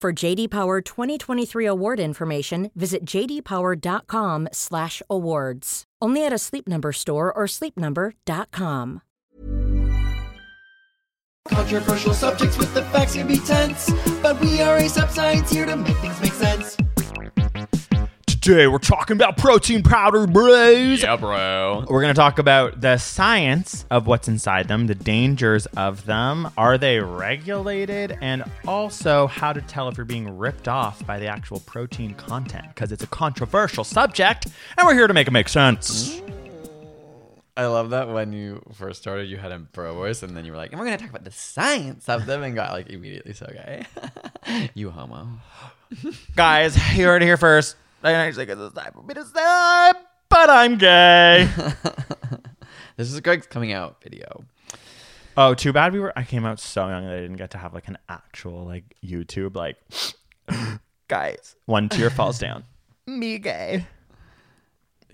For JD Power 2023 award information, visit jdpower.com/awards. Only at a Sleep Number store or sleepnumber.com. Controversial subjects with the facts can be tense, but we are Ace Up Science here to make things make sense. Today we're talking about protein powder, bros. Yeah, bro. We're going to talk about the science of what's inside them, the dangers of them, are they regulated, and also how to tell if you're being ripped off by the actual protein content because it's a controversial subject, and we're here to make it make sense. I love that when you first started, you had a bro voice, and then you were like, and we're going to talk about the science of them, and got like immediately so gay. you homo. Guys, you heard it here first. I actually get this time for me to say, but I'm gay. This is Greg's coming out video. oh, too bad we were. I came out so young that I didn't get to have like an actual like YouTube like. Guys, one tear falls down. Me gay.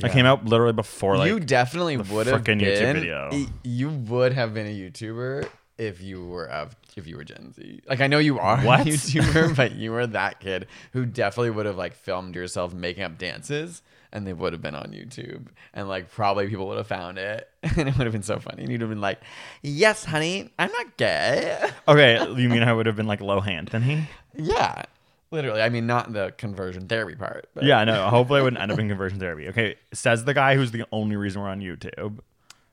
I came out literally before like you definitely would have been. YouTube video. You would have been a YouTuber if you were of if you were Gen Z. Like I know you are What? a YouTuber, but you were that kid who definitely would have like filmed yourself making up dances. And they would have been on YouTube, and like probably people would have found it, and it would have been so funny. And you'd have been like, "Yes, honey, I'm not gay." Okay, you mean I would have been like low hand than he? Yeah, literally. I mean, not the conversion therapy part. But Yeah, no. Hopefully, I wouldn't end up in conversion therapy. Okay, says the guy who's the only reason we're on YouTube.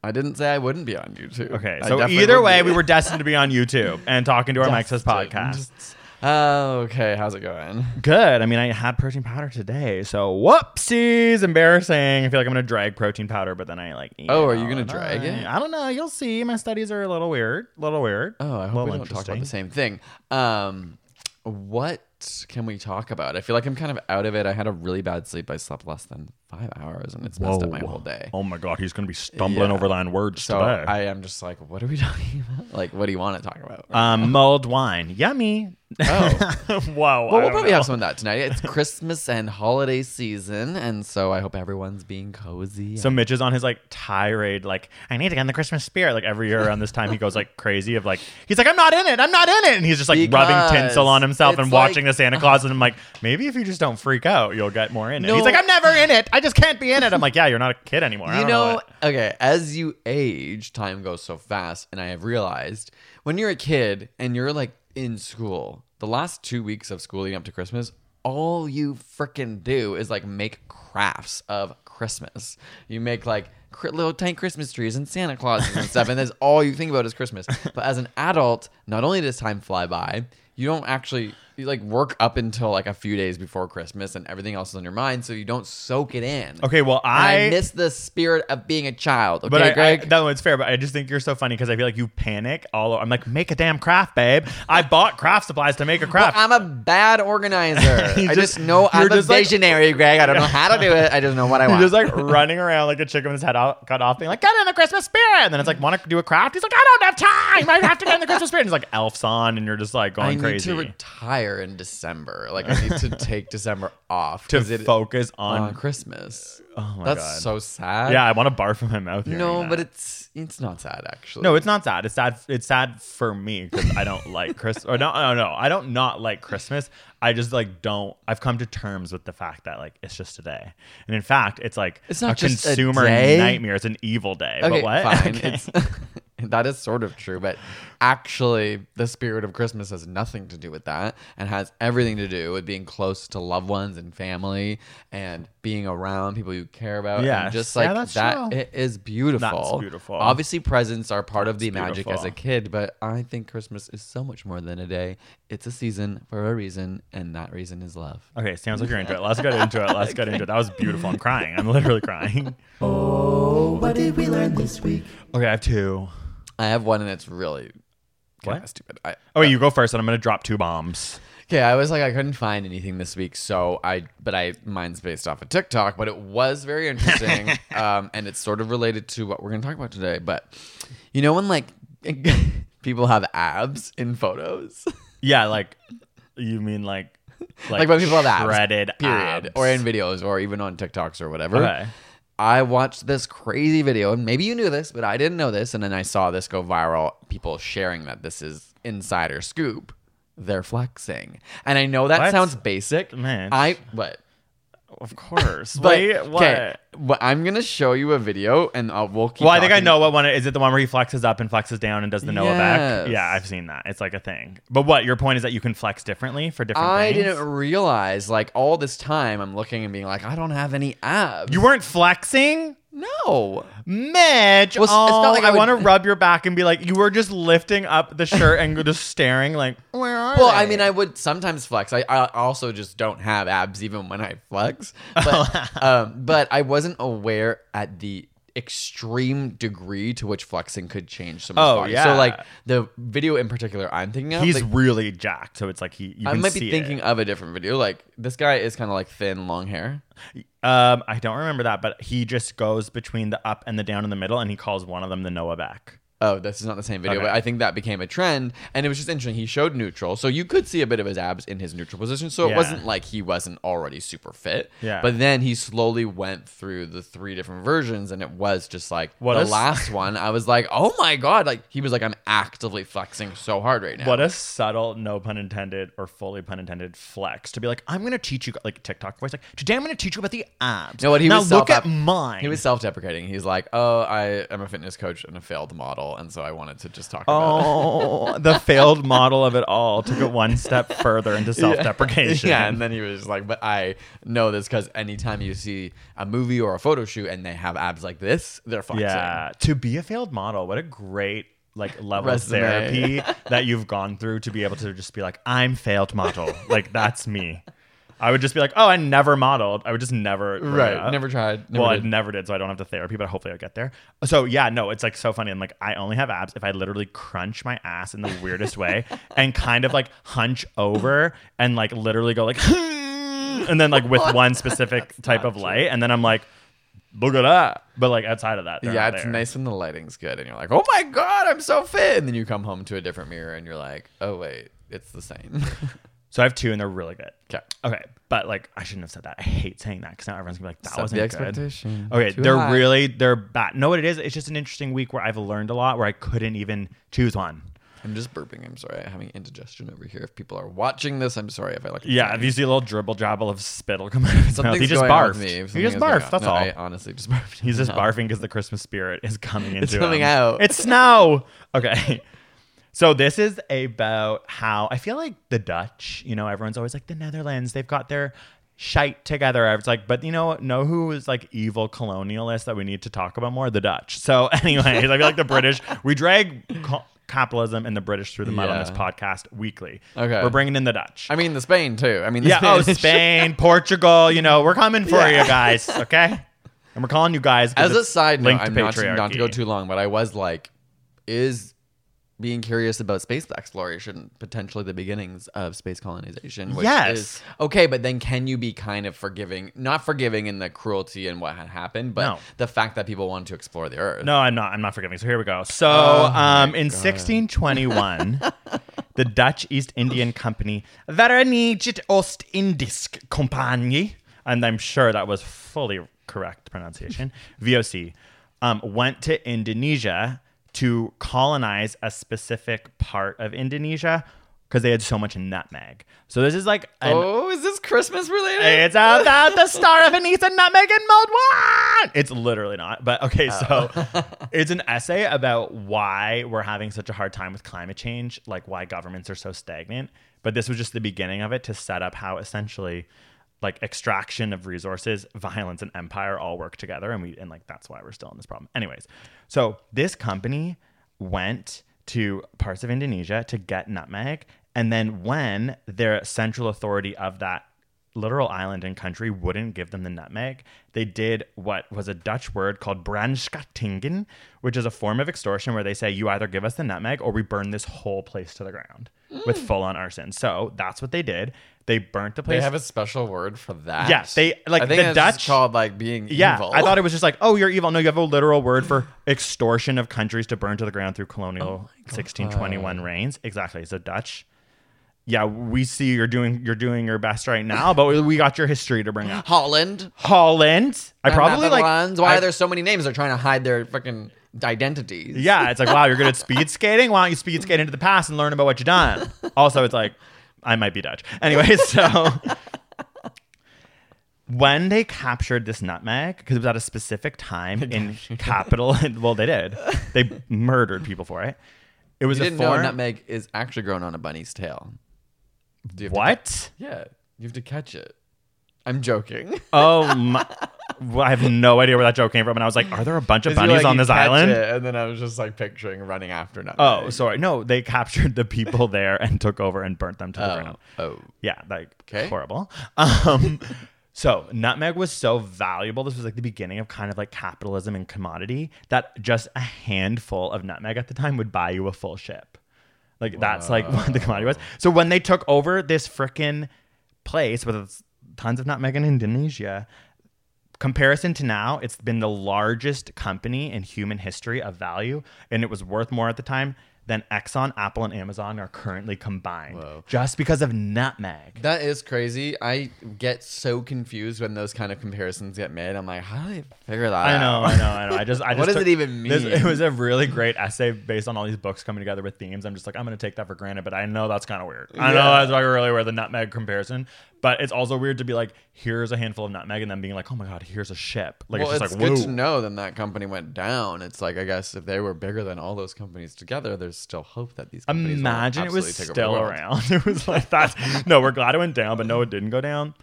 I didn't say I wouldn't be on YouTube. Okay, I so definitely either would way, be. we were destined to be on YouTube and talking to our Mexas Destined. podcast. Oh, okay. How's it going? Good. I mean, I had protein powder today, so whoopsies, embarrassing. I feel like I'm gonna drag protein powder, but then I like. eat Oh, it are you all gonna the drag time. it? I don't know. You'll see. My studies are a little weird. A little weird. Oh, I hope we don't talk about the interesting. same thing. Um, what can we talk about? I feel like I'm kind of out of it. I had a really bad sleep. I slept less than five hours, and it's messed up my whole day. Oh my god, he's gonna be stumbling Yeah. over line words So today. I am just like, what are we talking about? Like, what do you want to talk about? um, mulled wine, yummy. Oh. Whoa. well, I we'll probably know. have some of that tonight. It's Christmas and holiday season, and so I hope everyone's being cozy. So Mitch is on his like tirade, like I need to get in the Christmas spirit. Like every year around this time, he goes like crazy of like he's like I'm not in it, I'm not in it, and he's just like rubbing tinsel on himself and it's watching like- the Santa Claus, and I'm like maybe if you just don't freak out, you'll get more in it. No. He's like I'm never in it, I just can't be in it. I'm like yeah, you're not a kid anymore. I You don't know, what- okay, as you age, time goes so fast, and I have realized when you're a kid and you're like in school, the last two weeks of school leading up to Christmas, all you freaking do is like make crafts of Christmas. You make like cr- little tiny Christmas trees and Santa Clauses and stuff, and that's all you think about is Christmas. But as an adult, not only does time fly by, you don't actually you like work up until like a few days before Christmas, and everything else is on your mind, so you don't soak it in. Okay, well I, I miss the spirit of being a child. Okay, But I, I, Greg? no, it's fair. But I just think you're so funny because I feel like you panic all. Over. I'm like, make a damn craft, babe. I bought craft supplies to make a Well, craft. I'm a bad organizer. I just- just know I'm you're a just like- visionary, Greg. I don't know how to do it. I just know what I want. just like running around like a chicken with his head out, cut off, being like, "Get in the Christmas spirit!" And then it's like, "Want to do a craft?" He's like, "I don't have time. I have to get in the Christmas spirit." And he's like, "Elf's on," and you're just like going crazy. I crazy to in December. Like I need to take December off to it- focus on. on Christmas. oh my god, That's god! so sad. yeah, I want to barf from my mouth. No, that. but it's it's not sad actually. no, it's not sad. It's sad. It's sad for me because I don't like Christmas. Or no, no, no. I don't not like Christmas. I just like don't. I've come to terms with the fact that like it's just a day, and in fact, it's like It's not a just a consumer day. nightmare. It's an evil day. okay, but what? fine. Okay. It's that is sort of true, but actually, the spirit of Christmas has nothing to do with that and has everything to do with being close to loved ones and family and being around people you care about. Yeah. Yes. just Yeah, like that's that, true. it is beautiful. That's beautiful. Obviously, presents are part of the That's magic as a kid, but I think Christmas is so much more than a day. It's a season for a reason, and that reason is love. Okay, sounds like you're into it. Let's get into it. Let's get into it. That was beautiful. I'm crying. I'm literally crying. Oh, what did we learn this week? Okay, I have two. I have one, and it's really kind What? of stupid. I, Oh, wait, you go first, and I'm gonna drop two bombs. Okay, I was like, I couldn't find anything this week, so I, but I, mine's based off of TikTok, but it was very interesting, um, and it's sort of related to what we're gonna talk about today. But you know, when like people have abs in photos, Yeah, like you mean like like, when people have abs, shredded period, abs. or in videos, or even on TikToks or whatever. Okay. I watched this crazy video, and maybe you knew this, but I didn't know this, and then I saw this go viral. People sharing that this is insider scoop. They're flexing, and I know that What? sounds basic. Man. I what? Of course. But, Wait, what? okay, I'm gonna show you a video, and uh, we'll keep. Well, I think I talking. know what one it is. It the one where he flexes up and flexes down and does the Noah back? Yeah, I've seen that. It's like a thing. But what your point is that you can flex differently for different I things. didn't realize, like all this time, I'm looking and being like, I don't have any abs. You weren't flexing, no. Mitch. Well, it's oh, not like I I, would- want to rub your back and be like, you were just lifting up the shirt and just staring, like, where are Well? I mean, I would sometimes flex. I, I also just don't have abs even when I flex. But, um, but I wasn't aware at the extreme degree to which flexing could change someone's Oh, body. yeah. So, like the video in particular, I'm thinking of. he's like, really jacked, so it's like he. You I can might see be it. thinking of a different video. Like this guy is kind of like thin, long hair. Um, I don't remember that, but he just goes between the up and the down in the middle, and he calls one of them the Noah back. Oh, this is not the same video, Okay. but I think that became a trend, and it was just interesting. He showed neutral, so you could see a bit of his abs in his neutral position. So it wasn't like he wasn't already super fit. Yeah. But then he slowly went through the three different versions, and it was just like What the a last one. I was like, oh my god! Like he was like, I'm actively flexing so hard right now. What a subtle, no pun intended, or fully pun intended flex to be like, I'm gonna teach you like TikTok voice, like today I'm gonna teach you about the abs. No, what he now was look at mine. He was self-deprecating. He's like, "Oh, I am a fitness coach and a failed model, and so I wanted to just talk about. Oh, the failed model of it all took it one step further into self-deprecation. Yeah, and then he was like, "But I know this because anytime you see a movie or a photo shoot and they have abs like this, they're flexing." Yeah, to be a failed model, what a great like level Resume. of therapy that you've gone through to be able to just be like, I'm failed model. like that's me. I would just be like, oh, I never modeled. I would just never. Right. up. Never tried. Never well, I did. never did, so I don't have to therapy, but hopefully I'll get there. So yeah, no, it's like so funny. I'm like, I only have abs if I literally crunch my ass in the weirdest way and kind of like hunch over and like literally go like, and then like with one specific type of light, and then I'm like, look at that. But like outside of that, Yeah, it's there. nice when the lighting's good and you're like, "Oh my god, I'm so fit," and then you come home to a different mirror and you're like, "Oh wait, it's the same." So I have two, and they're really good. Okay. Okay, but like I shouldn't have said that. I hate saying that because now everyone's gonna be like, "That Set wasn't the good." expectation Okay, too they're high. really they're bad. No, what it is? It's just an interesting week where I've learned a lot where I couldn't even choose one. I'm just burping. I'm sorry. I'm having indigestion over here. If people are watching this, I'm sorry if I look. Yeah, if you see a little dribble jabble of spittle come out of his mouth, Something's he just barfed. me. He Something just is going barfed. on. That's No, all. I honestly just barfed. He's just No. barfing because the Christmas spirit is coming into it. It's coming him. out. It's snow. Okay. So this is about how I feel like the Dutch, you know, everyone's always like the Netherlands, they've got their shite together. It's like, but you know, know who is like evil colonialists that we need to talk about more? The Dutch. So anyways, I feel like the British, we drag co- capitalism and the British through the mud on this podcast weekly. Okay. We're bringing in the Dutch. I mean, the Spain too. I mean, the yeah, oh, Spain, Portugal, you know, we're coming for Yeah. you guys, okay? And we're calling you guys. As a side note, I'm not, not to go too long, but I was like, is being curious about space exploration potentially the beginnings of space colonization? Which Yes. Is, okay, but then can you be kind of forgiving? Not forgiving in the cruelty and what had happened, but No. the fact that people wanted to explore the Earth. No, I'm not. I'm not forgiving. So here we go. So, Oh um, in 1621, the Dutch East Indian Company, Verenigd Oost-Indisch Compagnie, and I'm sure that was fully correct pronunciation, VOC, um, went to Indonesia to colonize a specific part of Indonesia because they had so much nutmeg. So this is like an Oh, is this Christmas related? It's about the star of anise and nutmeg and mulled wine. It's literally not. But okay, so oh. it's an essay about why we're having such a hard time with climate change, like why governments are so stagnant. But this was just the beginning of it to set up how essentially like extraction of resources, violence, and empire all work together. And we and like that's why we're still in this problem. Anyways, so this company went to parts of Indonesia to get nutmeg. And then when their central authority of that literal island and country wouldn't give them the nutmeg, they did what was a Dutch word called brandskattingen, which is a form of extortion where they say, you either give us the nutmeg or we burn this whole place to the ground with mm. full on arson. So that's what they did. They burnt the place. They have a special word for that. Yes, they- like, I think the it's Dutch- called like being yeah, evil. I thought it was just like, oh, you're evil. No, you have a literal word for extortion of countries to burn to the ground through colonial 1621 reigns. Exactly. So Dutch. Yeah, we see you're doing you're doing your best right now, but we- we got your history to bring up. Holland. Holland. I probably like. Netherlands. Why I- are there so many names? They're trying to hide their fucking identities. Yeah, it's like, wow, you're good at speed skating. Why don't you speed skate into the past and learn about what you've done? Also, it's like, I might be Dutch. Anyway, so when they captured this nutmeg, because it was at a specific time in capital, well, they did. They murdered people for it. It was You a didn't know form. nutmeg is actually grown on a bunny's tail. To What? yeah, you have to catch it. I'm joking. Oh my! I have no idea where that joke came from, and I was like, "Are there a bunch of bunnies like, on this island?" it, and then I was just like picturing running after nutmeg. Oh, sorry. No, they captured the people there and took over and burnt them to the ground. Oh, oh. Yeah, like horrible. Um, so nutmeg was so valuable. This was like the beginning of kind of like capitalism and commodity that just a handful of nutmeg at the time would buy you a full ship. Like that's like what the commodity was. So when they took over this frickin' place with tons of nutmeg in Indonesia, comparison to now, it's been the largest company in human history of value, and it was worth more at the time than Exxon, Apple, and Amazon are currently combined, Whoa. just because of nutmeg. That is crazy. I get so confused when those kind of comparisons get made. I'm like, how do they figure that out? I out? know, I know, I know. I just, I just What does took- it even this- mean? it was a really great essay based on all these books coming together with themes. I'm just like, I'm going to take that for granted, but I know that's kind of weird. I know Yeah. that's like really weird, the nutmeg comparison, but it's also weird to be like, here's a handful of nutmeg, and then being like, oh my god, here's a ship. Like well, it's it's, just like, good whoa. to know then that company went down. It's like I guess if they were bigger than all those companies together, there's still hope that these companies Imagine it was absolutely take over still around. It was like that. No, we're glad it went down, but no, it didn't go down.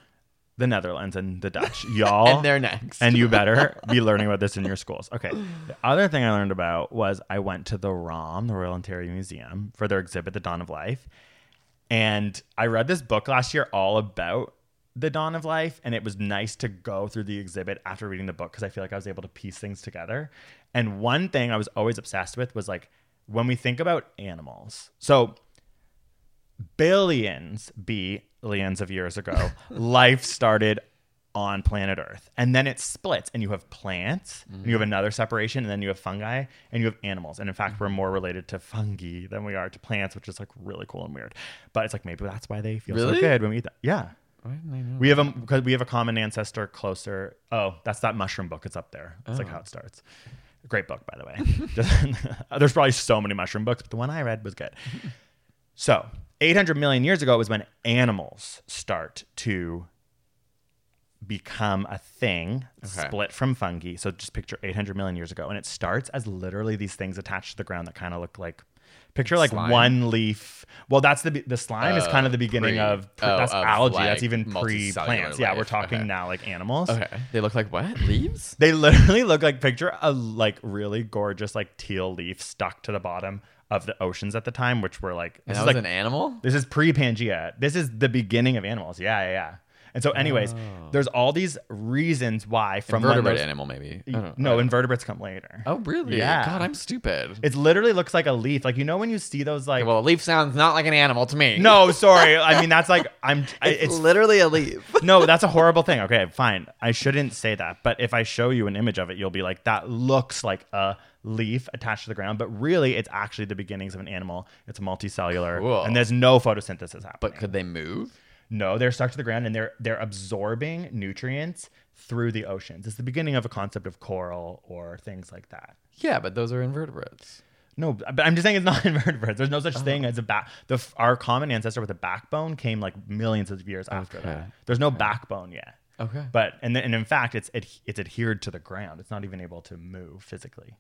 The Netherlands and the Dutch, y'all, And they're next. and you better be learning about this in your schools. Okay. The other thing I learned about was I went to the ROM, the Royal Ontario Museum, for their exhibit, The Dawn of Life. And I read this book last year all about the dawn of life. And it was nice to go through the exhibit after reading the book because I feel like I was able to piece things together. And one thing I was always obsessed with was like when we think about animals. So billions, billions of years ago, life started on planet Earth. And then it splits, and you have plants, and you have mm-hmm. another separation, and then you have fungi, and you have animals. And in fact, we're mm-hmm. more related to fungi than we are to plants, which is like really cool and weird. But it's like maybe that's why they feel so good when we eat them. Yeah. Why didn't I know We have a because we have a common ancestor closer. Oh, that's that mushroom book. It's up there. It's like oh. how it starts. Great book, by the way. There's probably so many mushroom books, but the one I read was good. So, 800 million years ago was when animals start to become a thing Okay. split from fungi. So just picture 800 million years ago, and it starts as literally these things attached to the ground that kind of look like. Picture like Slime? one leaf. Well, that's the the slime is kind of uh, the beginning pre- of pre- oh, that's of, algae. like, that's even pre plants. Yeah, we're talking Okay. now like animals. Okay. They look like what? Leaves? They literally look like picture a like really gorgeous like teal leaf stuck to the bottom of the oceans at the time, which were like this that is was like an animal? this is pre Pangea. This is the beginning of animals. Yeah, yeah, yeah. And so, anyways, oh. there's all these reasons why from when Invertebrate those- animal, maybe. I don't- No, don't- invertebrates come later. Oh, really? Yeah. God, I'm stupid. It literally looks like a leaf. Like you know when you see those like. well, a leaf sounds not like an animal to me. no, sorry. I mean that's like I'm. I- it's, it's literally a leaf. no, that's a horrible thing. Okay, fine. I shouldn't say that. But if I show you an image of it, you'll be like, that looks like a leaf attached to the ground. But really, it's actually the beginnings of an animal. It's multicellular. Cool. And there's no photosynthesis happening. But could they move? No, they're stuck to the ground and they're they're absorbing nutrients through the oceans. It's the beginning of a concept of coral or things like that. Yeah, but those are invertebrates. No, but I'm just saying it's not invertebrates. There's no such uh-huh. thing as a back. The our common ancestor with a backbone came like millions of years after Okay. that. There's no backbone yet. Okay. But and then, and in fact, it's ad- it's adhered to the ground. It's not even able to move physically.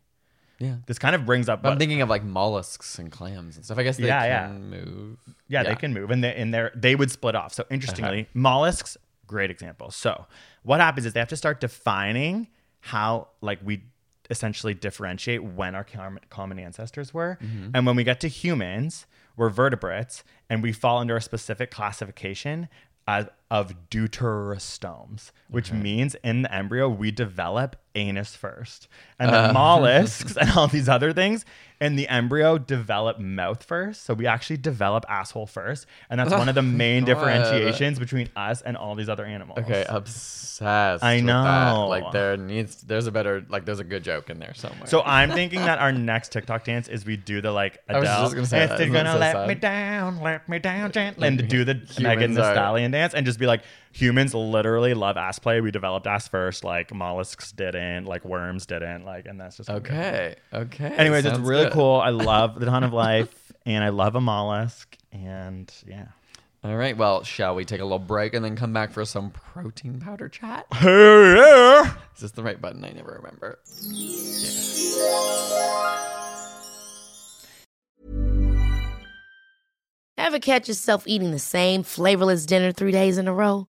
Yeah. This kind of brings up. But I'm thinking of like mollusks and clams and stuff. I guess they Yeah, yeah. can move. Yeah, they can move, and they and they they would split off. So interestingly, mollusks, great example. So what happens is they have to start defining how like we essentially differentiate when our common ancestors were, mm-hmm. and when we get to humans, we're vertebrates, and we fall under a specific classification. Uh, of deuterostomes, which means in the embryo we develop anus first, and the mollusks and all these other things in the embryo develop mouth first. So we actually develop asshole first, and that's one of the oh main differentiations between us and all these other animals. Okay, obsessed. I with know. that. Like there needs, there's a better, like there's a good joke in there somewhere. So I'm thinking that our next TikTok dance is we do the like I was just gonna say "If that. they're Isn't that gonna so let sad? me down, let me down gently, and do the Megan Humans the are- Stallion dance, and just be like, humans literally love ass play. We developed ass first, like mollusks didn't, like worms didn't, like, and that's just okay, okay. Anyways, it's really good. cool. I love the dawn of life, and I love a mollusk, and yeah. All right, well, shall we take a little break and then come back for some protein powder chat? Hey, yeah. Is this the right button? I never remember. Ever catch yourself eating the same flavorless dinner three days in a row?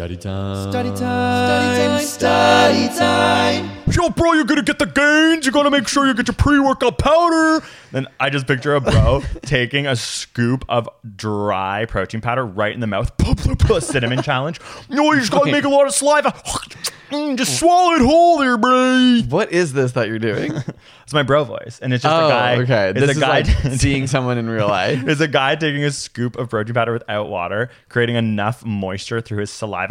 Study time. Study time. Study time. Yo, bro, you're gonna get the gains. You gotta make sure you get your pre-workout powder. Then I just picture a bro taking a scoop of dry protein powder right in the mouth. Cinnamon challenge. No, you just gotta make a lot of saliva. Mm, just swallow it whole there, bro. What is this that you're doing? It's my bro voice, and it's just oh, a guy. okay. It's This a is guy like seeing someone in real life. There's a guy taking a scoop of protein powder without water, creating enough moisture through his saliva,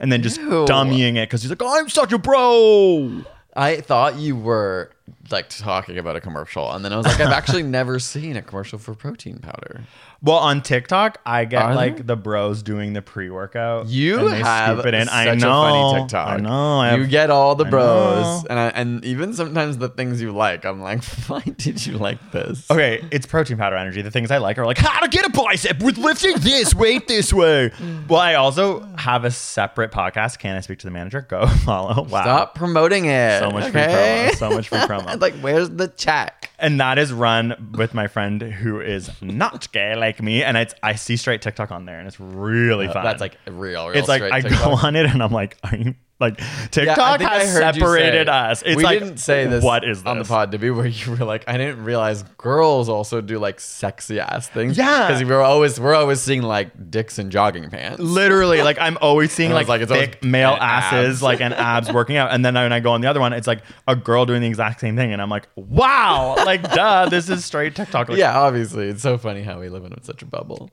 and then just Ew. dummying it because he's like, "I'm such a bro." I thought you were like talking about a commercial, and then I was like, I've actually never seen a commercial for protein powder. Well, on TikTok, I get Are like there? the bros doing the pre-workout. You and they have scoop it in. such I know. a funny TikTok. I know. I you get all the I bros, know. and I, and even sometimes the things you like. I'm like, why did you like this? Okay, it's protein powder energy. The things I like are like how to get a bicep with lifting this weight this way. well, I also have a separate podcast. Can I speak to the manager? Go follow. Wow. Stop promoting it. So much free okay? promo. So much free promo. like, where's the check? and that is run with my friend who is not gay like me, and it's I see straight TikTok on there, and it's really fun. Uh, That's like real. real it's like I TikTok. go on it, and I'm like, are you like TikTok Yeah, has separated say- us? It's we like, didn't say this What is this? on the pod, to be Where you were like, I didn't realize girls also do like sexy ass things. Yeah. because we're always we're always seeing like dicks and jogging pants. Literally, like I'm always seeing And I was like, like, it's thick male asses, abs. like and abs working out, and then when I go on the other one, it's like a girl doing the exact same thing, and I'm like, wow, like duh, this is straight TikTok. Like, yeah, obviously, it's so funny how we live in such a bubble.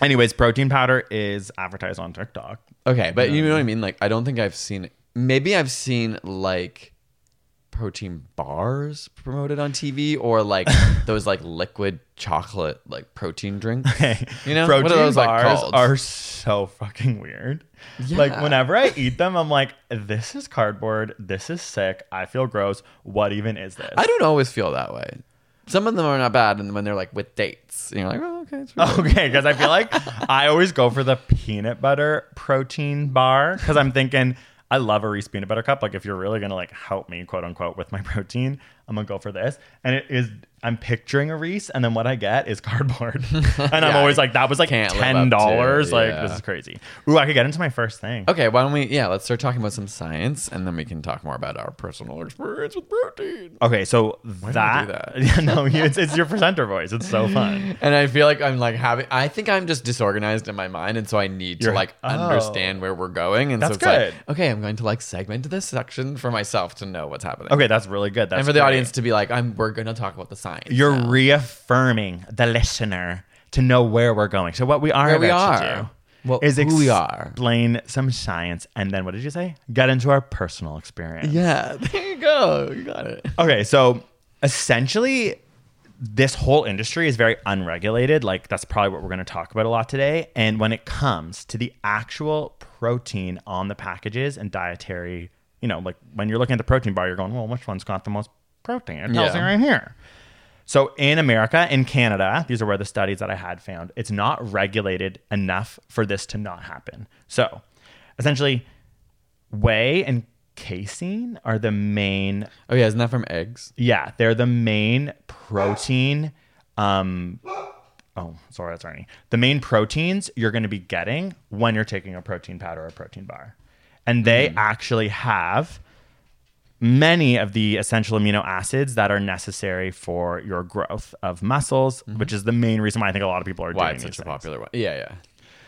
Anyways, protein powder is advertised on TikTok. Okay, but you know what I mean? Like, I don't think I've seen. Maybe I've seen like protein bars promoted on TV, or like those like liquid chocolate like protein drinks. Okay. You know, protein what are those like bars called? are so fucking weird. Like whenever I eat them, I'm like, this is cardboard. This is sick. I feel gross. What even is this? I don't always feel that way. Some of them are not bad, and when they're like with dates, and you're like, oh, okay, it's really Okay, because I feel like I always go for the peanut butter protein bar because I'm thinking I love a Reese peanut butter cup. Like if you're really gonna like help me, quote unquote, with my protein, I'm gonna go for this. And it is I'm picturing a Reese, and then what I get is cardboard, and I'm always like, that was like can't live up to, ten dollars. Like yeah. this is crazy. Ooh, I could get into my first thing. Okay, why don't we? Yeah, let's start talking about some science, and then we can talk more about our personal experience with protein. Okay, so I that, do that? no, it's, it's your presenter voice. It's so fun. And I feel like I'm like having. I think I'm just disorganized in my mind, and so I need to You're- like oh. understand where we're going. And That's so it's good. like, okay, I'm going to like segment this section for myself to know what's happening. Okay, that's really good. That's and for the great. audience to be like, I'm. We're going to talk about the science. You're now. reaffirming the listener to know where we're going. So what we are Where we are. do Well, is who we are. explain some science, and then what did you say? Get into our personal experience. Yeah, there you go. You got it. Okay, so essentially, this whole industry is very unregulated. Like, that's probably what we're going to talk about a lot today. And when it comes to the actual protein on the packages and dietary, you know, like when you're looking at the protein bar, you're going, well, which one's got the most protein? It tells Yeah. you right here. So in America, in Canada, these are where the studies that I had found, it's not regulated enough for this to not happen. So essentially, whey and casein are the main Oh yeah, isn't that from eggs? yeah, they're the main protein. Um, oh, sorry, that's Ernie. The main proteins you're going to be getting when you're taking a protein powder or a protein bar, and they actually have many of the essential amino acids that are necessary for your growth of muscles, mm-hmm. which is the main reason why I think a lot of people are Why doing it's such a things. popular one? Yeah, yeah.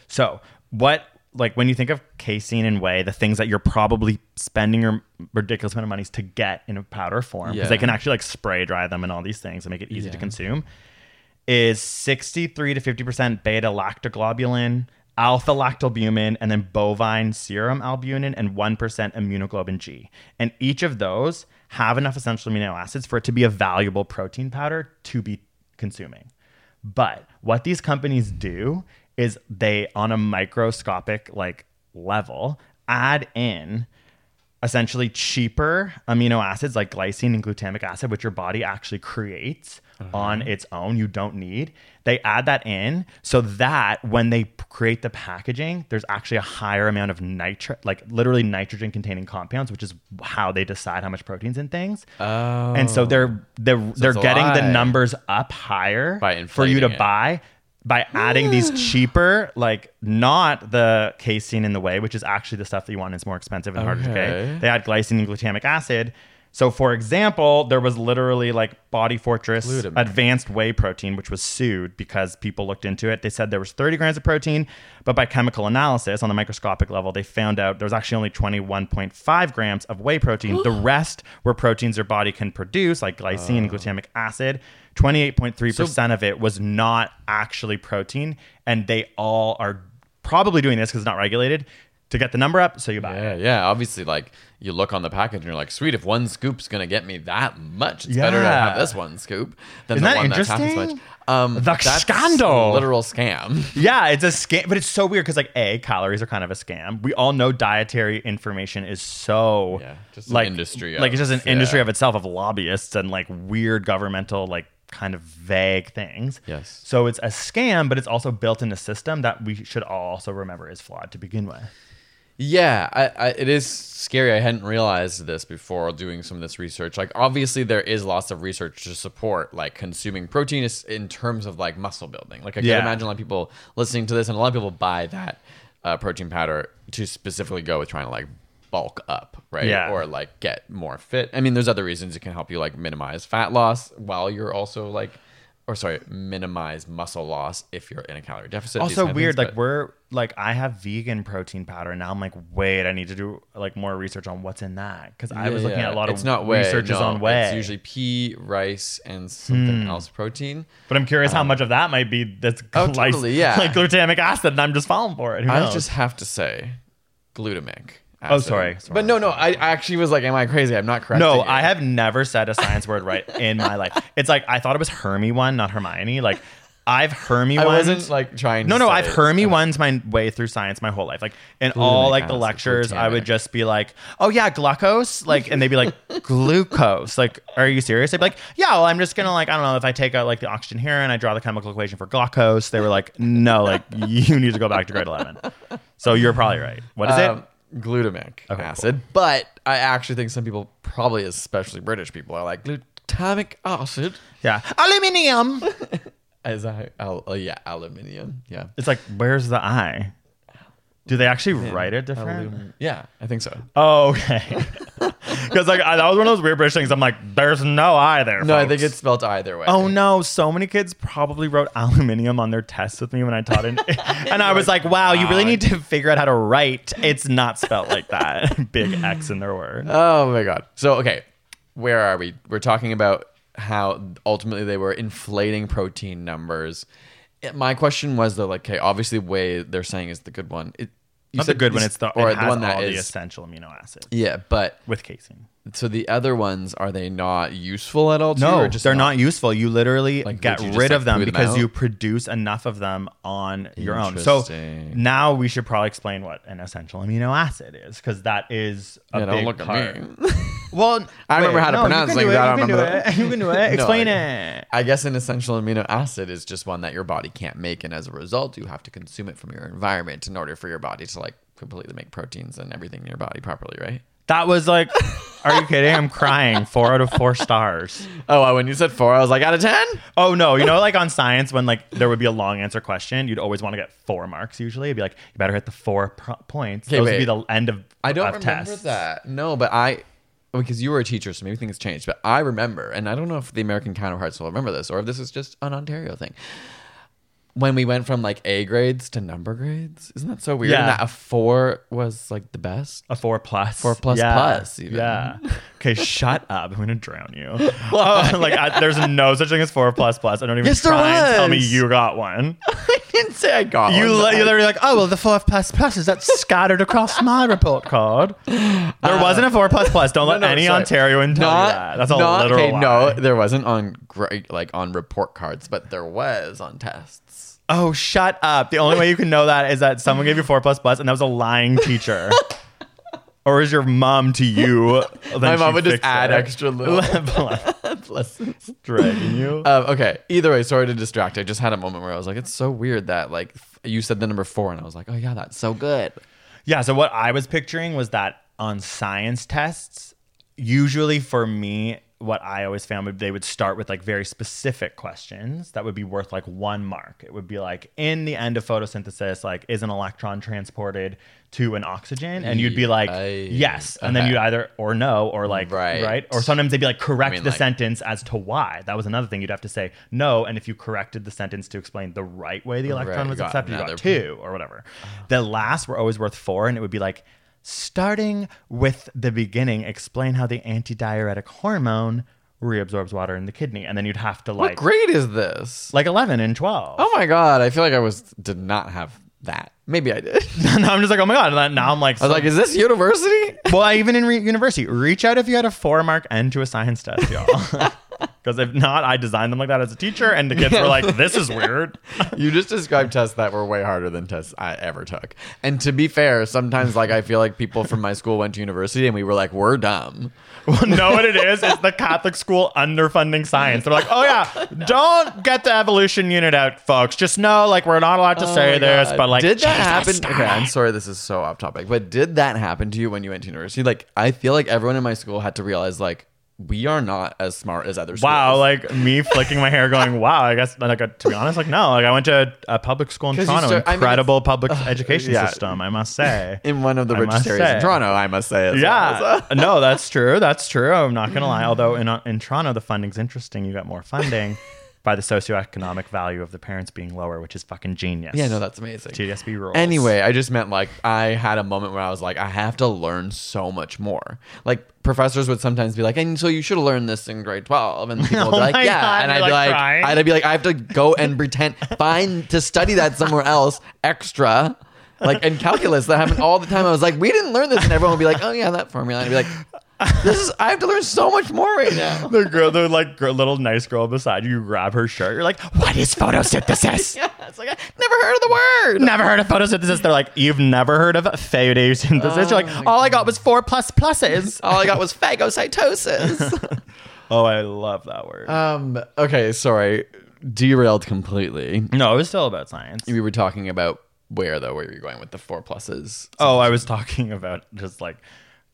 So, what like when you think of casein and whey, the things that you're probably spending your ridiculous amount of monies to get in a powder form because Yeah. they can actually like spray dry them and all these things and make it easy to consume is 63 to 50% beta lactoglobulin, alpha lactalbumin, and then bovine serum albumin and 1% immunoglobulin G. And each of those have enough essential amino acids for it to be a valuable protein powder to be consuming. But what these companies do is they, on a microscopic like level, add in essentially cheaper amino acids like glycine and glutamic acid, which your body actually creates on mm-hmm. its own. You don't need. They add that in so that when they create the packaging, there's actually a higher amount of nitrate, like literally nitrogen containing compounds, which is how they decide how much protein's in things. Oh. And so they're oh. they're they're it's a getting the numbers up higher for you to it. buy by adding these cheaper, like not the casein in the whey, which is actually the stuff that you want. It's more expensive and harder to Okay. get. They add glycine and glutamic acid. So, for example, there was literally like Body Fortress Glutamic. Advanced Whey Protein, which was sued because people looked into it. They said there was 30 grams of protein, but by chemical analysis on the microscopic level, they found out there was actually only 21.5 grams of whey protein. the rest were proteins your body can produce, like glycine and glutamic acid. 28.3% of it was not actually protein, and they all are probably doing this because it's not regulated to get the number up, so you buy it. Yeah, yeah. Obviously, like you look on the package and you're like, sweet, if one scoop's gonna get me that much, it's better to have this one scoop than Isn't the that one that's half as interesting? much. Um, The that's scandal. a literal scam. Yeah, it's a scam, but it's so weird because like a calories are kind of a scam. We all know dietary information is so Yeah, just an like industry like it's just an industry of itself of lobbyists and like weird governmental like kind of vague things. Yes. So it's a scam, but it's also built in a system that we should all also remember is flawed to begin with. Yeah, I, I, it is scary. I hadn't realized this before doing some of this research. Like, obviously, there is lots of research to support like consuming protein is- in terms of like muscle building. Like, I Yeah. can imagine a lot of people listening to this, and a lot of people buy that uh, protein powder to specifically go with trying to like bulk up, right? Yeah. Or like get more fit. I mean, there's other reasons it can help you like minimize fat loss while you're also like, or sorry, minimize muscle loss if you're in a calorie deficit. also kind of weird things, like we're like i have vegan protein powder and now i'm like wait i need to do like more research on what's in that because i was Yeah, looking at a lot of it's not whey, researches no, on whey It's usually pea, rice, and something Hmm. else protein. but i'm curious how much of that might be that's Oh, glyc- totally, yeah. like glutamic acid and i'm just falling for it Who I knows? just have to say, glutamic. Oh, sorry, sorry. But no, no. I, I actually was like, "Am I crazy?" I'm not correct. no i have never said a science word right in my life it's like i thought it was hermy one not hermione like i've hermy I wasn't like trying. no, no, I've. Hermy ones my way through science my whole life. Like in all like the acid, lectures, I would just be like, "Oh yeah, glucose," like, and they'd be like, "Glucose." Like, are you serious? They'd be like, "Yeah, well, I'm just gonna like, I don't know, if I take out like the oxygen here and I draw the chemical equation for glucose." They were like, "No, like you need to go back to grade eleven. So you're probably right. What is Um, it? Glutamic Okay, acid. But I actually think some people, probably especially British people, are like glutamic acid. Yeah. Aluminium. As I, al- oh yeah, aluminium. Yeah. it's like, where's the I? Do they actually write it different? Alum- yeah, I think so. Oh, okay. Because like I, that was one of those weird British things. I'm like, there's no I there. No, I think it's spelled either way. Oh no! So many kids probably wrote aluminium on their tests with me when I taught it, and I was like, "Wow, you really need to figure out how to write. It's not spelled like that. Big X in their word." Oh my god. So okay, where are we? We're talking about how ultimately they were inflating protein numbers. It- My question was though, like, okay, obviously, whey they're saying is the good one. It, you Not the said good one. It's the or the one that all the is essential amino acids yeah, but with casein. So the other ones are they not useful at all? To No, just they're not, useful. You literally Like, get you rid like, of them because out? you produce enough of them on your own. So now we should probably explain what an essential amino acid is because that is a Yeah, big don't look part. at me. Well, I remember how to no, pronounce do it, I don't you can do remember- it. You can do it. No, Explain I- it. I guess an essential amino acid is just one that your body can't make, and as a result, you have to consume it from your environment in order for your body to like completely make proteins and everything in your body properly, right? That was like, are you kidding? I'm crying. Four out of four stars. Oh, well, when you said four, I was like, out of ten. Oh no, you know, like on science, when like there would be a long answer question, you'd always want to get four marks. Usually, it'd be like, you better hit the four pro- points. Okay, Those wait. would be the end of. I don't of remember tests. that. No, but I because you were a teacher, so maybe things changed. But I remember, and I don't know if the American counterparts will remember this, or if this is just an Ontario thing. When we went from like A grades to number grades, isn't that so weird? And Yeah. that a four was like the best. A four plus. Four plus yeah. plus, even. Yeah. Okay, shut up. I'm gonna drown you. Oh, like I, there's no such thing as four plus plus. I don't even Yes, try and tell me you got one. I didn't say I got You one. li- you're literally like, oh well, the four plus plus is that scattered across my report card. There wasn't a four plus plus. Don't let Uh, No, no, any sorry. Ontarian tell you that. That's a not- literal okay, lie. No, there wasn't on like on report cards, but there was on tests. Oh, shut up. The only way you can know that is that someone gave you four plus plus and that was a lying teacher. or is your mom to you? My mom would just add it. extra little lessons. Dragging you. Um, okay. Either way, sorry to distract. I just had a moment where I was like, it's so weird that like you said the number four, and I was like, oh yeah, that's so good. Yeah, so what I was picturing was that on science tests, usually for me, what I always found would they would start with like very specific questions that would be worth like one mark. It would be like in the end of photosynthesis, like is an electron transported to an oxygen? And you'd be like, Aye. yes. And then you'd either or no, or like Right. right. Or sometimes they'd be like correct mean, the like- sentence as to why. That was another thing. You'd have to say no. And if you corrected the sentence to explain the right way the electron Right, was accepted, you got two or whatever. The last were always worth four, and it would be like starting with the beginning, explain how the antidiuretic hormone reabsorbs water in the kidney, and then you'd have to like What grade is this? like eleven and twelve. Oh my god, I feel like I was did not have that. Maybe I did. now I'm just like, oh my god. And now I'm like, I was like, is this university? well, I- even in re- university, reach out if you had a four mark end to a science test, y'all. Because if not, I designed them like that as a teacher, and the kids were like, "This is weird." you just described tests that were way harder than tests I ever took. And to be fair, sometimes like I feel like people from my school went to university and we were like, we're dumb. Well, know what it is? It's the Catholic school underfunding science. They're like, oh yeah, don't get the evolution unit out, folks. Just know, like, we're not allowed to Oh say this, God. but like, did that Jesus happen? Okay, I'm sorry, this is so off topic, but did that happen to you when you went to university? Like, I feel like everyone in my school had to realize like we are not as smart as other schools. Wow, like me flicking my hair, going, "Wow." I guess, like, uh, to be honest, like, no, like, I went to a public school in Toronto, start- I mean, incredible public education yeah. system, I must say. in one of the I richest areas in. Toronto, I must say. As Yeah, well, so. no, that's true. That's true. I'm not gonna lie. Although in uh, in Toronto, the funding's interesting. You got more funding by the socioeconomic value of the parents being lower, which is fucking genius. Yeah, no, that's amazing. TDSB rules. Anyway, I just meant like I had a moment where I was like, I have to learn so much more. Like professors would sometimes be like, and so you should have learned this in grade twelve, and people would be Oh like, yeah, God, and I'd be like, like. I'd be like, I have to go and pretend find to study that somewhere else extra. Like in calculus, that happened all the time. I was like, we didn't learn this, and everyone would be like, oh yeah, that formula. And I'd be like, this is I have to learn so much more right now. the girl, the like girl, little nice girl beside you, you grab her shirt. You're like, "What is photosynthesis?" Yeah, it's like I never heard of the word. never heard of photosynthesis. They're like, "You've never heard of photosynthesis?" You're like, "All I got was four plus pluses." All I got was phagocytosis. oh, I love that word. um. Okay. Sorry. Derailed completely. no, it was still about science. We were talking about where though? Where you're going with the four pluses? Oh, I was talking about just like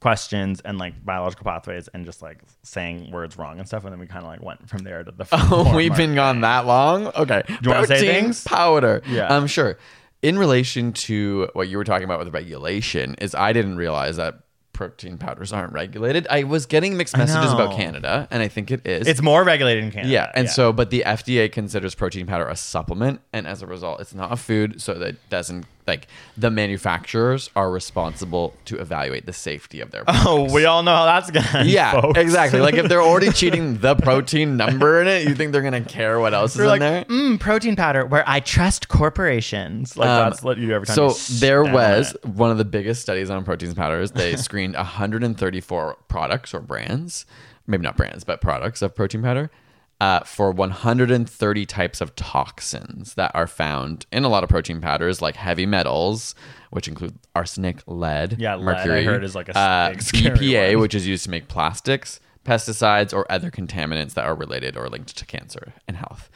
questions and like biological pathways and just like saying words wrong and stuff. And then we kind of like went from there to the. Oh, we've been gone that long. Okay. Do you wanna say things? Powder. Yeah. Um. Sure. In relation to what you were talking about with regulation, is I didn't realize that protein powders aren't regulated. I was getting mixed messages about. Canada, and I think it is. It's more regulated in Canada. yeah, and so, but the FDA considers protein powder a supplement, and as a result, it's not a food, so that doesn't like the manufacturers are responsible to evaluate the safety of their. Oh, we all know how that's gonna. end, Yeah, folks. exactly. Like if they're already cheating the protein number in it, you think they're gonna care what else is We're in like, there? mm, protein powder, where I trust corporations. Like Um, that's what you do every time. So there was it. one of the biggest studies on protein powders. They screened 134 products or brands, maybe not brands, but products of protein powder. Uh, for 130 types of toxins that are found in a lot of protein powders, like heavy metals, which include arsenic, lead, Yeah, lead, I mercury, heard is like a uh, BPA, one. which is used to make plastics, pesticides, or other contaminants that are related or linked to cancer and health.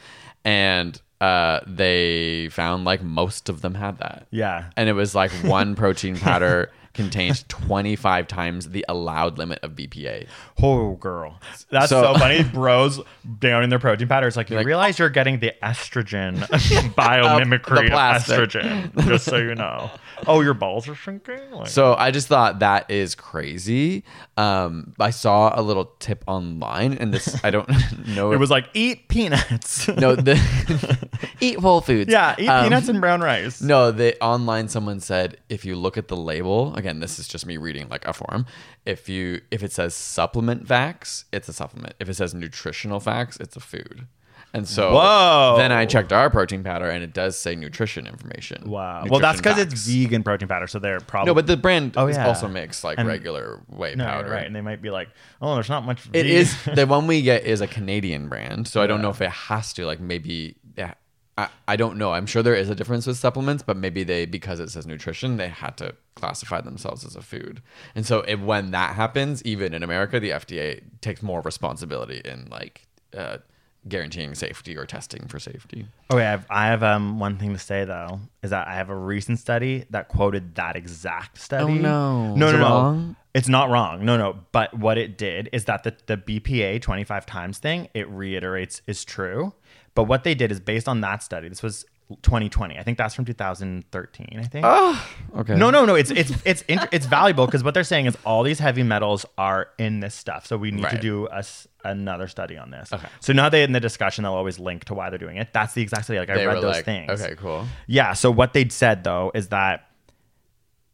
And uh, they found like most of them had that. Yeah. And it was like one protein powder contained 25 times the allowed limit of BPA. Oh, girl. That's So- so, funny. Bros down in their protein powder. It's like, you like, realize you're getting the estrogen biomimicry of estrogen, just so you know. Oh, your balls are shrinking? Like, So I just thought that is crazy. Um, I saw a little tip online, and this I don't know. it if- was like, eat peanuts. no the eat whole foods. yeah, eat Um, peanuts and brown rice. No, the online someone said if you look at the label, again, this is just me reading like a forum. If you if it says supplement facts, it's a supplement. If it says nutritional facts, it's a food. And so Whoa. then I checked our protein powder and it does say nutrition information. Wow. Well, that's because it's vegan protein powder, so they're probably. No, but the brand Oh, yeah. also makes like And- regular whey no, powder. right. And they might be like, oh, there's not much. It vegan. is the one we get is a Canadian brand, so I don't know if it has to. Like maybe, yeah, I, I don't know. I'm sure there is a difference with supplements, but maybe they because it says nutrition, they had to classify themselves as a food. And so if, when that happens, even in America, the FDA takes more responsibility in like uh, guaranteeing safety or testing for safety. Okay, I have, I have um one thing to say though is that I have a recent study that quoted that exact study. Oh, no. no, Is no, it no. wrong? It's not wrong. No, no. But what it did is that the the BPA twenty five times thing it reiterates is true. But what they did is based on that study. This was 2020. I think that's from 2013. I think. Oh, okay. No, no, no. It's it's it's int- it's valuable because what they're saying is all these heavy metals are in this stuff. So we need to do a s another study on this. Okay. So now they in the discussion they'll always link to why they're doing it. That's the exact study. Like I They read those like, things. okay, cool. Yeah. So what they'd said though is that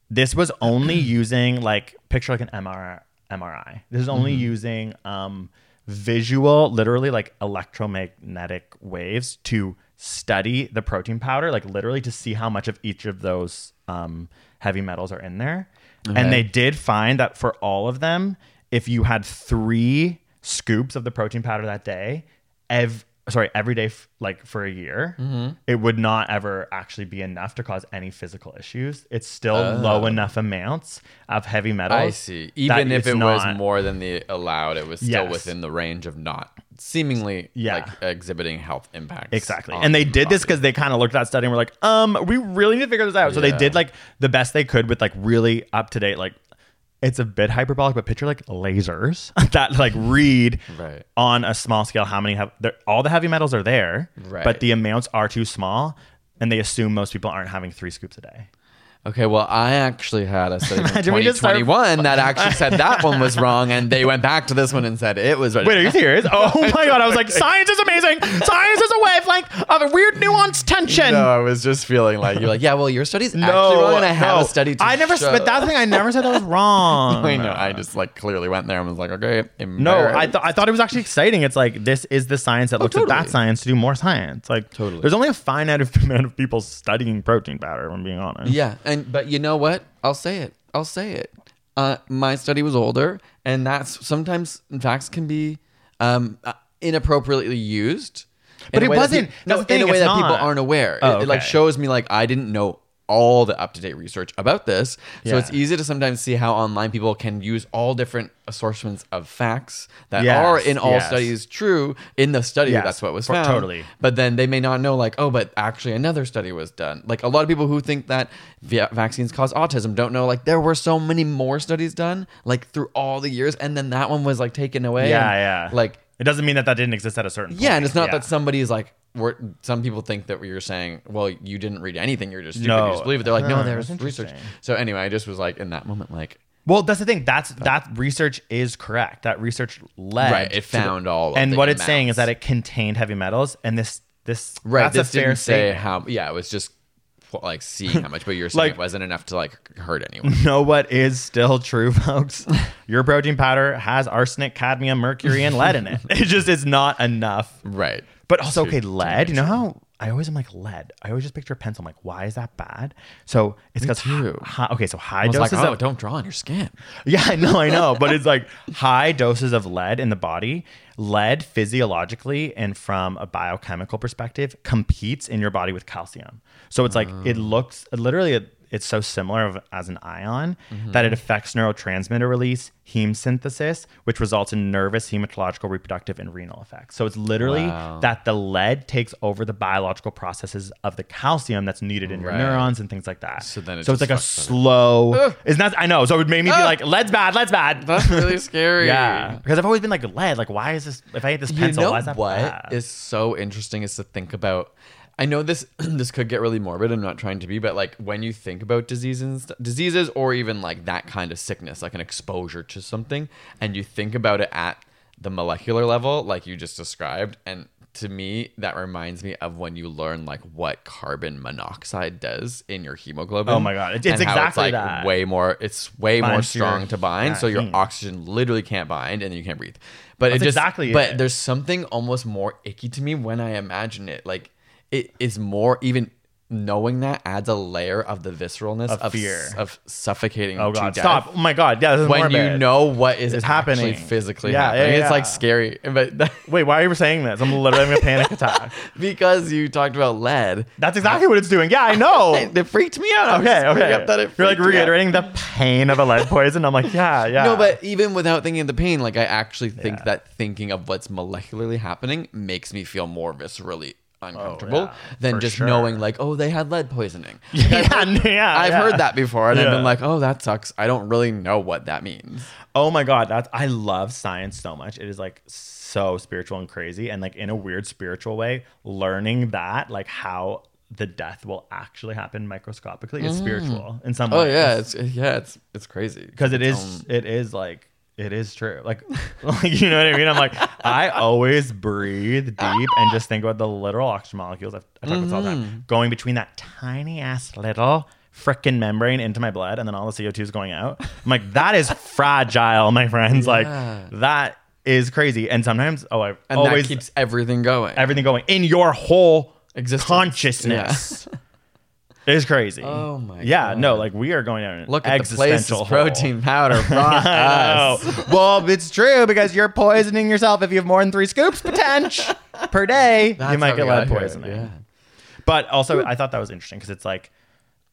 this was only using like picture like an MRI. MRI. This is only using um, visual, literally like electromagnetic waves to study the protein powder, like literally to see how much of each of those um, heavy metals are in there. And they did find that for all of them, if you had three scoops of the protein powder that day, ev- sorry, every day, f- like for a year, Mm-hmm. it would not ever actually be enough to cause any physical issues. It's still low enough amounts of heavy metals. Oh. I see. Even if it was more than the allowed, it was still Yes. within the range of not seemingly Yeah. like exhibiting health impacts. Exactly. And they the did this because they kind of looked at that study and were like, um, we really need to figure this out. So they did like the best they could with like really up to date, like it's a bit hyperbolic, but picture like lasers that like read Right. on a small scale how many have all the heavy metals are there, Right. but the amounts are too small, and they assume most people aren't having three scoops a day. Okay, well, I actually had a study from Imagine we just start- 2021 that actually said that one was wrong, and they went back to this one and said it was right. Wait, are you serious? Oh my god! I was like, science is amazing. Science is a wavelength of a weird nuanced tension. No, I was just feeling like you're like, yeah, well, your study's No, actually wrong, and I have no. a study. To I never, show. but that's the thing. I never said that was wrong. I know. I just like clearly went there and was like, okay, No, I thought I thought it was actually exciting. It's like this is the science that oh, looks at Oh, that science to do more science. Like Totally. there's only a finite amount of people studying protein powder. If I'm being honest. Yeah, and but you know what? I'll say it. I'll say it. Uh, my study was older, and that's sometimes facts can be um, uh, inappropriately used. But in a it way that wasn't. peop- no, That's the in a way that people aren't aware. Oh, it, it like shows me like I didn't know all the up to date research about this. So Yeah. it's easy to sometimes see how online people can use all different assortments of facts that Yes, are in all yes. studies true in the study. Yes, that's what was for- found. totally. But then they may not know, like, oh, but actually another study was done. Like a lot of people who think that va- vaccines cause autism don't know, like, there were so many more studies done, like, through all the years. And then that one was, like, taken away. Yeah, and, yeah. Like, it doesn't mean that that didn't exist at a certain. yeah, and it's not Yeah. that somebody's like, we're, some people think that you're saying, well, you didn't read anything, you're just stupid, No. you just believe it. They're like, no, ah, Huh, there's that's research. So anyway, I just was like, in that moment, like, Well, that's the thing. That's that research is correct. That research led Right, it to the- found all of and the what it's saying is that it contained heavy metals, and this this right, That's this a fair didn't say statement. how, yeah, it was just like seeing how much, but you're saying Like- it wasn't enough to like hurt anyone. know what is still true, folks? Your protein powder has arsenic, cadmium, mercury, and lead in it. It just is not enough. right. But also, okay, lead. You know how I always am like lead. I always just picture a pencil. I'm like, why is that bad? So it's because okay, so high I was like, doses oh, of don't draw on your skin. Yeah, I know, I know. But it's like high doses of lead in the body. Lead physiologically and from a biochemical perspective competes in your body with calcium. So it's like it oh. looks literally it, it's so similar of, as an ion mm-hmm. that it affects neurotransmitter release, heme synthesis, which results in nervous, hematological, reproductive, and renal effects. So it's literally Wow. that the lead takes over the biological processes of the calcium that's needed in your neurons and things like that. So then it so it's like a slow. Isn't that? I know. So it made me be like, lead's bad, lead's bad. That's really scary. Yeah, because I've always been like lead. Like, why is this? If I eat this pencil, you know why is that what bad? is so interesting is to think about i know this this could get really morbid i'm not trying to be but like when you think about diseases st- diseases or even like that kind of sickness like an exposure to something and you think about it at the molecular level like you just described and to me that reminds me of when you learn like what carbon monoxide does in your hemoglobin Oh my God. It's- it's exactly like that. way more it's way more to your- strong to bind yeah, so your oxygen literally can't bind and then you can't breathe but That's it just exactly but it. there's something almost more icky to me when I imagine it. Like it is more even knowing that adds a layer of the visceralness Of of, fear. s- of suffocating. oh god, stop! Oh my god, yeah, this is When you know what is It's happening physically Yeah, happening, yeah, it's like scary. But Wait, why are you saying this? I'm literally having a panic attack. because you talked about lead, That's exactly what it's doing. Yeah, I know. it freaked me out. Okay, okay. You're like freaked me out. reiterating the pain of a lead poison. I'm like, yeah, yeah. No, but even without thinking of the pain, like I actually think Yeah. that thinking of what's molecularly happening makes me feel more viscerally uncomfortable oh, yeah, than just sure. knowing like, oh, they had lead poisoning. yeah, yeah, I've yeah. heard that before, and I've been like, oh, that sucks. I don't really know what that means. Oh my god, that's I love science so much. It is like so spiritual and crazy, and like in a weird spiritual way, learning that like how the death will actually happen microscopically is mm. spiritual in some Oh ways. yeah, it's yeah, it's it's crazy because It's is own- it is like it is true. Like, like you know what I mean? I'm like I always breathe deep and just think about the literal oxygen molecules. I've, I talk about this all the Mm-hmm. time, going between that tiny ass little frickin' membrane into my blood, and then all the CO2 is going out. I'm like, that is fragile, my friends. Yeah. Like that is crazy. And sometimes, oh, I and always that keeps everything going. everything going in your whole Existence. consciousness. It is crazy. Oh my Yeah, God. no, like we are going down an Look at the places existential hole. protein powder brought us. well, it's true because you're poisoning yourself if you have more than three scoops potential per day. That's you might get we lead got here, poisoning. yeah. But also, I thought that was interesting because it's like,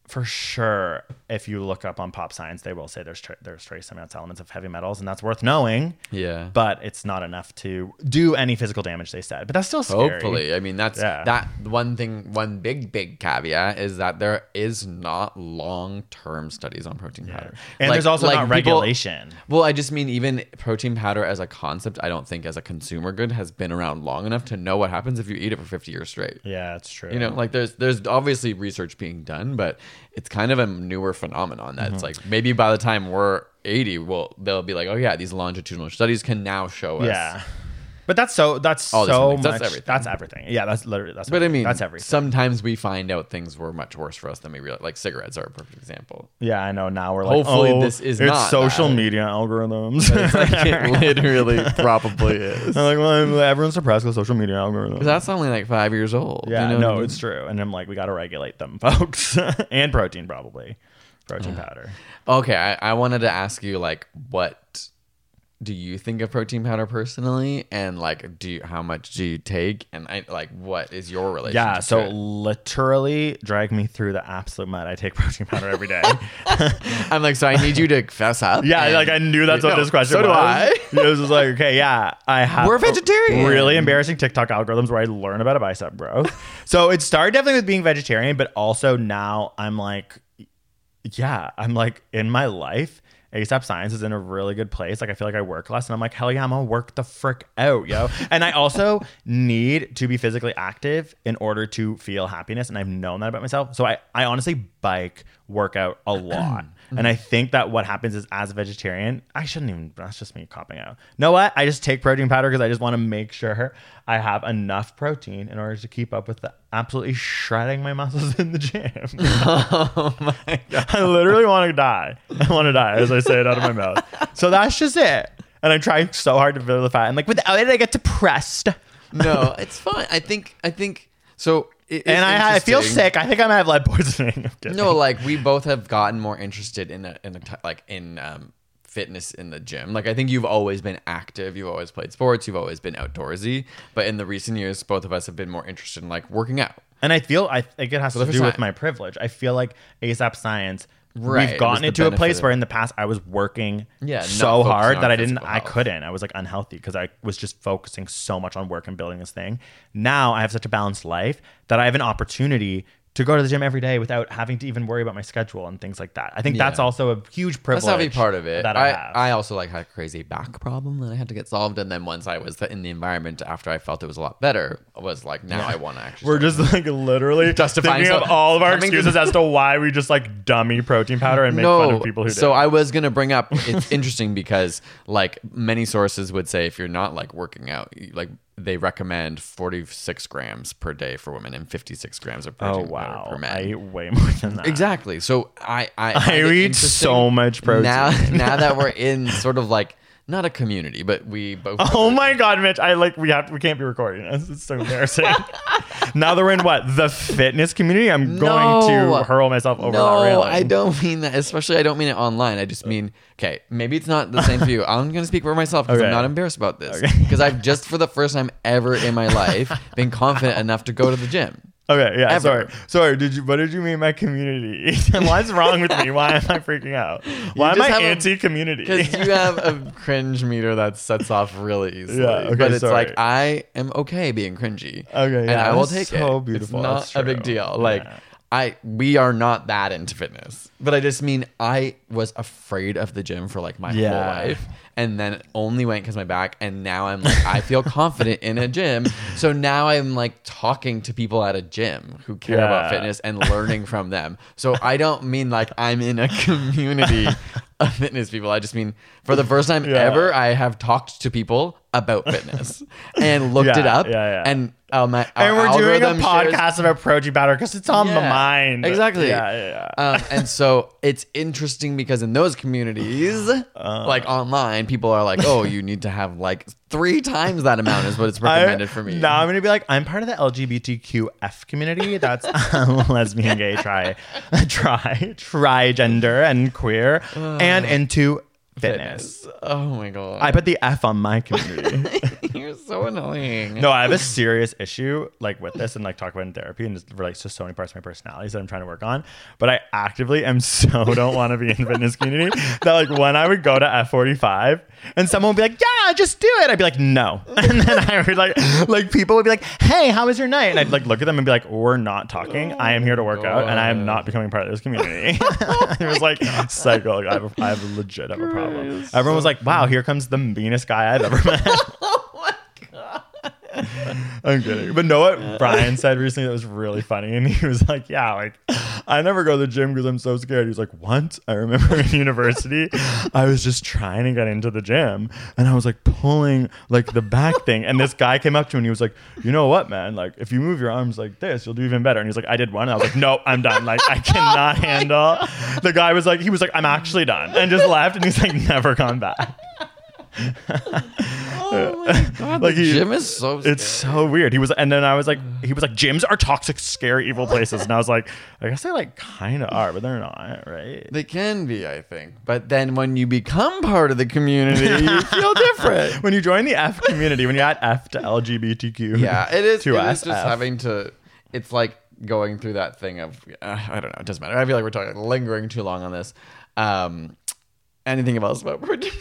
for sure, if you look up on pop science, they will say there's tra- there's trace amounts elements of heavy metals, and that's worth knowing. Yeah. But it's not enough to do any physical damage. They said, but that's still scary. Hopefully, I mean that's Yeah. that one thing. One big big caveat is that there is not long term studies on protein powder, And Like- there's also like not people- regulation. Well, I just mean even protein powder as a concept, I don't think as a consumer good has been around long enough to know what happens if you eat it for 50 years straight. Yeah, it's true. You know, like there's there's obviously research being done, but it's kind of a newer phenomenon that it's Mm-hmm. like maybe by the time we're 80, well they'll be like, oh yeah, these longitudinal studies can now show us. Yeah. But that's so that's oh, All these so things. much. That's That's everything. everything. Yeah, that's literally that's. But I everything. mean, that's everything. Sometimes we find out things were much worse for us than we realize. Like cigarettes are a perfect example. yeah, I know. Now we're like, Hopefully oh, this is it's not social that. media algorithms. It's like it literally probably is. I'm like, well, everyone's suppressed with social media algorithms. That's only like five years old. yeah, you know no, what I mean? it's true. And I'm like, we got to regulate them, folks, and protein probably, protein uh, powder. Okay, I, I wanted to ask you like what do you think of protein powder personally? And like, do you, how much do you take? And I like, what is your relationship? Yeah, so it? literally drag me through the absolute mud. I take protein powder every day. I'm like, so I need you to fess up. yeah, like I knew that's what No, this question so was. do I. it was just like, okay, yeah, I have We're vegetarian. Really embarrassing TikTok algorithms where I learn about a bicep growth. so it started definitely with being vegetarian, but also now I'm like, yeah, I'm like in my life. AsapSCIENCE is in a really good place. Like I feel like I work less, and I'm like, hell yeah, I'm gonna work the frick out, yo. and I also need to be physically active in order to feel happiness, and I've known that about myself. So I, I honestly bike, work out a lot, mm-hmm. and I think that what happens is as a vegetarian, I shouldn't even. That's just me copping out. Know what? I just take protein powder because I just want to make sure I have enough protein in order to keep up with the absolutely shredding my muscles in the gym. oh my god. I literally want to die. I want to die as I say it out of my mouth. So that's just it. And I'm trying so hard to feel the fat. And like without it, I get depressed. No, it's fine. I think. I think. So. And I, I feel sick. I think I might have lead poisoning. No, like we both have gotten more interested in a, in a t- like in um, fitness in the gym. Like I think you've always been active, you've always played sports, you've always been outdoorsy. But in the recent years, both of us have been more interested in like working out. And I feel I think it has to do with my privilege. I feel like AsapSCIENCE. Right, We've gotten the into a place where in the past I was working Yeah, so hard that I didn't I health. couldn't. I was like unhealthy because I was just focusing so much on work and building this thing. Now I have such a balanced life that I have an opportunity to go to the gym every day without having to even worry about my schedule and things like that. I think that's Yeah. also a huge privilege. That's not be part of it. that I, I, have. I also like had a crazy back problem that I had to get solved, and then once I was in the environment after I felt it was a lot better, I was like, now I want to actually. We're just like literally Justifying thinking of all of our coming to excuses as to why we just like dummy protein powder and make fun of people who do. so I was gonna bring up. It's interesting because like many sources would say, if you're not like working out, you- like they recommend 46 grams per day for women and 56 grams of oh protein powder wow, per man. I eat way more than that. Exactly. So I I, I find eat so much protein. now. Now that we're in sort of like not a community, but we both. Oh my god, Mitch! I like we have we can't be recording this. It's so embarrassing. now that we're in what the fitness community, I'm going to hurl myself over no, that railing. I don't mean that. Especially, I don't mean it online. I just uh, mean okay. Maybe it's not the same for you. I'm gonna speak for myself because Okay. I'm not embarrassed about this. Okay. Because I've just for the first time ever in my life been confident enough to go to the gym. Okay, yeah, Ever. sorry, sorry. Did you? What did you mean by community? What's wrong with me? Why am I freaking out? Why am I anti-community? Because you have a cringe meter that sets off really easily. Yeah, okay, but it's sorry. like I am okay being cringy. Okay, and I will take so it. beautiful, It's not a big deal. Like Yeah. I, we are not that into fitness. But I just mean I was afraid of the gym for like my whole life, and then only went because my back. And now I'm like I feel confident in a gym. So now I'm like talking to people at a gym who care about Yeah. fitness and learning from them. So I don't mean like I'm in a community of fitness people. I just mean for the first time Yeah. ever, I have talked to people about fitness and looked it Yeah, up. yeah, yeah. And um, my, and we're doing a algorithm shares- podcast about protein powder because it's on the Yeah, mind. Exactly. Yeah, yeah, yeah. Um, and so it's interesting because in those communities, Uh. like online, people are like, "Oh, you need to have like three times that amount is what it's recommended I- for me." Now I'm gonna be like, I'm part of the LGBTQF community. That's lesbian, gay, tri, tri, tri gender, and queer, and into fitness. Oh my god, I put the F on my community. You're so annoying. no, I have a serious issue like with this and like talk about in therapy and it relates to so many parts of my personalities that I'm trying to work on. But I actively am so don't want to be in the fitness community that like when I would go to F45 and someone would be like, Yeah, just do it. I'd be like, no. And then I would like like people would be like, Hey, how was your night? And I'd like look at them and be like, We're not talking. I am here to work out and I am not becoming part of this community. it was like psycho. Like I have a, I have a legit have a problem. Everyone was like, Wow, here comes the meanest guy I've ever met. I'm kidding. But know what Brian said recently that was really funny? And he was like, Yeah, like, I never go to the gym because I'm so scared. He's like, What? I remember in university, I was just trying to get into the gym and I was like pulling like the back thing. And this guy came up to me and he was like, You know what, man? Like, if you move your arms like this, you'll do even better. And he's like, I did one. And I was like, No, I'm done. Like, I cannot handle. The guy was like, He was like, I'm actually done. And just left. And he's like, Never gone back. Like he, gym is so. it's so weird. He was, and then I was like, he was like, gyms are toxic, scary, evil places, and I was like, I guess they like kind of are, but they're not, right? They can be, I think. But then when you become part of the community, you feel different. when you join the F community, when you add F to LGBTQ, Yeah, it is. to it us, is just F. having to. It's like going through that thing of uh, I don't know. It doesn't matter. I feel like we're talking lingering too long on this. Um, anything else about protein?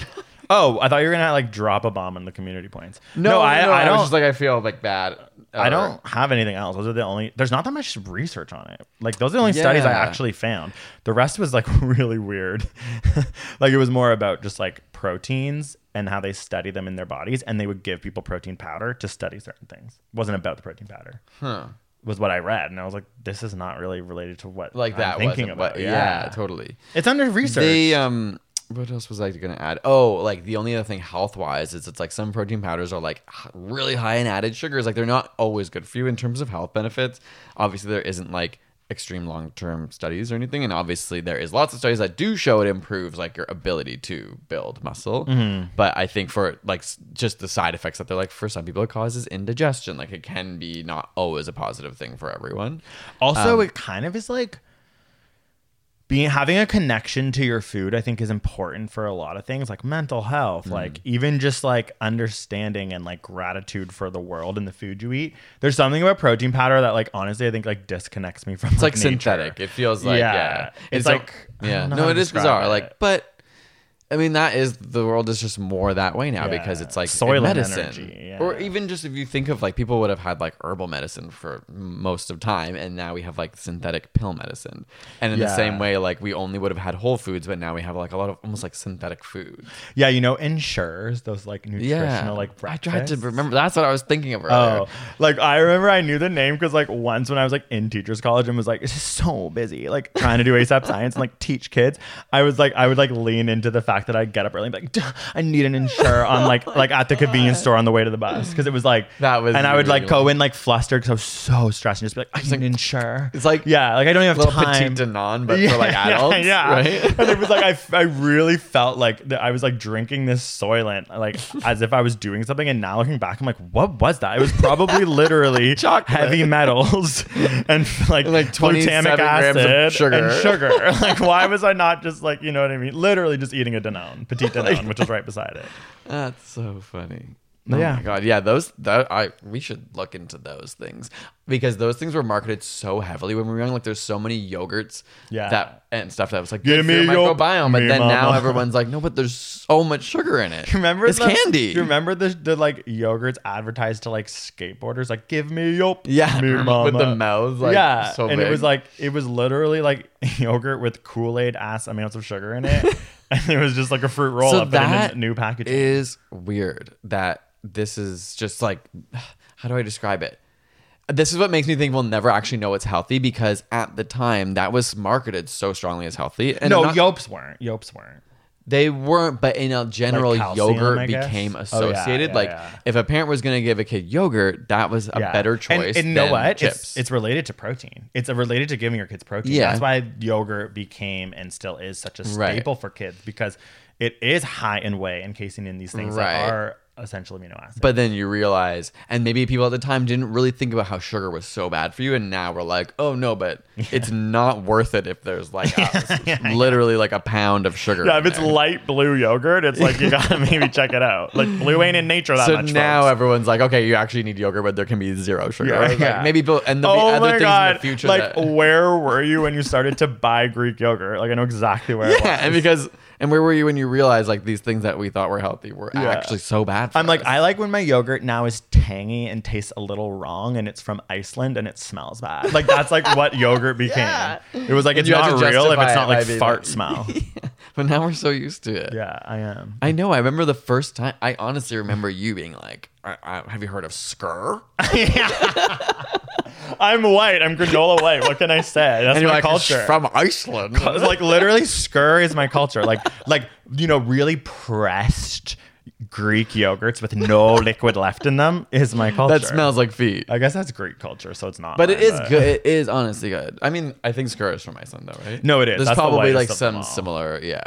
Oh, I thought you were gonna like drop a bomb on the community points. no, I, no, I was don't. just like I feel like bad. I don't have anything else. Those are the only. There's not that much research on it. Like those are the only studies I Yeah. actually found. The rest was like really weird. like it was more about just like proteins and how they study them in their bodies, and they would give people protein powder to study certain things. It wasn't about the protein powder. Huh. Was what I read, and I was like, this is not really related to what like I'm that. thinking wasn't about. what- yeah. totally. It's under research. They um what else was I gonna add? Oh, like the only other thing health wise is it's like some protein powders are like really high in added sugars. Like they're not always good for you in terms of health benefits. Obviously, there isn't like extreme long term studies or anything, and obviously there is lots of studies that do show it improves like your ability to build muscle. But I think for like just the side effects that they're like for some people it causes indigestion. Like it can be not always a positive thing for everyone. Also, Um, it kind of is like being having a connection to your food. I think is important for a lot of things, like mental health, Mm. like even just like understanding and like gratitude for the world and the food you eat. There's something about protein powder that, like, honestly, I think like disconnects me from. It's like nature. synthetic. It feels like Yeah. yeah. It's like- I yeah. No, it is bizarre. it. Like, but I mean, that is the world is just more that way now because it's like Soylent medicine, energy, yeah. or even just if you think of like people would have had like herbal medicine for most of time, and now we have like synthetic pill medicine. And in the same way, like we only would have had whole foods, but now we have like a lot of almost like synthetic food. Yeah, you know, Ensures those like nutritional Yeah, like I tried to remember. That's what I was thinking of earlier. Oh, like I remember I knew the name because like once when I was like in teachers college and was like so busy like trying to do ASAP science and like teach kids, I was like I would like lean into the fact that I'd get up early and be like I need an Ensure on like oh like at the convenience store on the way to the bus because it was like That was and I would like really go in like flustered because I was so stressed and just be like I need an Ensure. It's like yeah, like I don't even have little time. petite Danone, but for like Yeah, adults, yeah. right? and it was like I, I really felt like that I was like drinking this Soylent, like as if I was doing something. And now looking back, I'm like, what was that? It was probably literally Chocolate. heavy metals and like Like 27 glutamic grams of acid sugar. and sugar. like, why was I not just like you know what I mean? Literally just eating a Danone, petite Danone, which was right beside it. That's so funny. Oh yeah. my god, yeah, those that I we should look into those things because those things were marketed so heavily when we were young. Like, there's so many yogurts, Yeah. that and stuff that was like Give me your microbiome. But then now everyone's like, no, but there's so much sugar in it. Remember it's the, candy. You remember the, the like yogurts advertised to like skateboarders, like give me your Yeah, me with the mouths, like, yeah, so and it was like it was literally like yogurt with Kool Aid ass amounts of sugar in it, and it was just like a fruit roll so up in a new packaging. is weird. That this is just like, how do I describe it? This is what makes me think we'll never actually know what's healthy because at the time that was marketed so strongly as healthy. And no, not- yolks weren't. Yolks weren't. They weren't, but in a general, Like calcium, yogurt guess? became Oh, yeah, associated. yeah, like, yeah. if a parent was going to give a kid yogurt, that was a Yeah. better choice. And, you know than what? Chips. It's it's related to protein. It's related to giving your kids protein. Yeah. That's why yogurt became and still is such a Right. staple for kids because it is high in whey and casein in these things Right. that are essential amino acids. but then you realize, and maybe people at the time didn't really think about how sugar was so bad for you, and now we're like, oh no, but it's not worth it if there's like a, literally like a pound of sugar. Yeah, if it's there. light blue yogurt, it's like you gotta maybe check it out. Like blue ain't in nature that so much. now folks. everyone's like, okay, you actually need yogurt, but there can be zero sugar. Yeah, Like, maybe people, and there'll be oh other my things god! in the future. like, that, where were you when you started to buy Greek yogurt? Like, I know exactly where. yeah, was. and because and where were you when you realized like these things that we thought were healthy were Yeah. actually so bad? For I'm like. I like when my yogurt now is tangy and tastes a little wrong, and it's from Iceland and it smells bad. Like that's like what yogurt became. It was like And it's not real if it's not like fart like- smell. but now we're so used to it. yeah, I am. I know. I remember the first time. I honestly remember you being like, I, I, "Have you heard of Skyr?" I'm white. I'm granola white. What can I say? That's and my like, culture. "It's from Iceland." It's like literally skyr is my culture. Like like you know really pressed Greek yogurts with no liquid left in them is my culture. that smells like feet. I guess that's Greek culture, so it's not. But it mine, is good. It is honestly good. I mean, I think Skyr is from Iceland, though, right? No, it is. There's That's the probably like whitest of them some all. similar, yeah.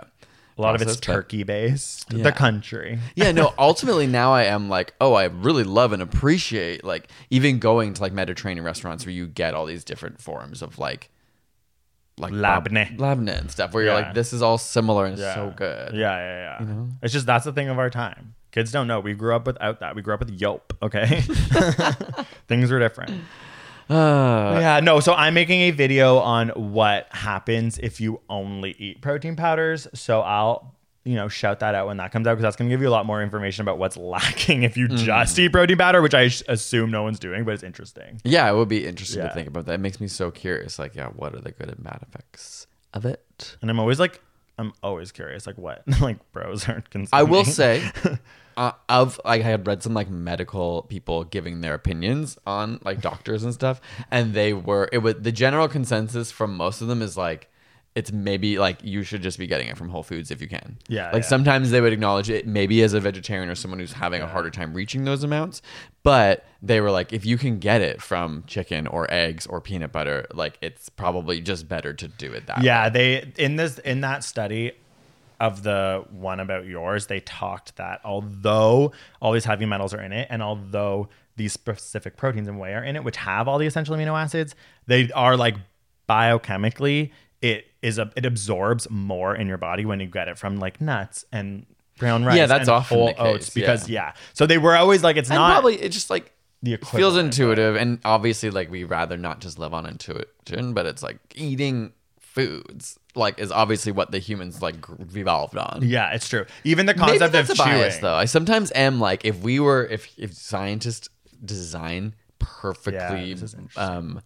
A lot of it's turkey based. Yeah. The country. yeah, no, ultimately now I am like, oh, I really love and appreciate like even going to like Mediterranean restaurants where you get all these different forms of like like Labne. labne and stuff where you're Yeah. like, this is all similar and Yeah. so good. Yeah, yeah, yeah. It's just that's the thing of our time. Kids don't know. We grew up without that. We grew up with Yoplait. Okay, things were different. Uh, yeah, no. So I'm making a video on what happens if you only eat protein powders. So I'll, you know, shout that out when that comes out because that's going to give you a lot more information about what's lacking if you just eat protein powder, which I assume no one's doing, but it's interesting. yeah, it would be interesting Yeah. to think about that. It makes me so curious. Like, yeah, what are the good and bad effects of it? And I'm always like, I'm always curious, like what, like bros aren't consuming. I will say, uh, of like I had read some like medical people giving their opinions on like doctors and stuff, and they were it was the general consensus from most of them is like it's maybe like you should just be getting it from Whole Foods if you can. Yeah, like yeah. sometimes they would acknowledge it maybe as a vegetarian or someone who's having a harder time reaching those amounts, but they were like if you can get it from chicken or eggs or peanut butter, like it's probably just better to do it that way. Yeah, they in this in that study of the one about yours, they talked that although all these heavy metals are in it, and although these specific proteins and whey are in it, which have all the essential amino acids, they are like biochemically it is a it absorbs more in your body when you get it from like nuts and brown rice. Yeah, that's and often whole oats because yeah. yeah. So they were always like it's and not probably it just like the feels intuitive and obviously like we rather not just live on intuition but it's like eating foods like is obviously what the humans like evolved on Yeah, it's true. Even the Maybe concept that's of a bias chewing. though i sometimes am like if we were if if scientists design perfectly interesting. um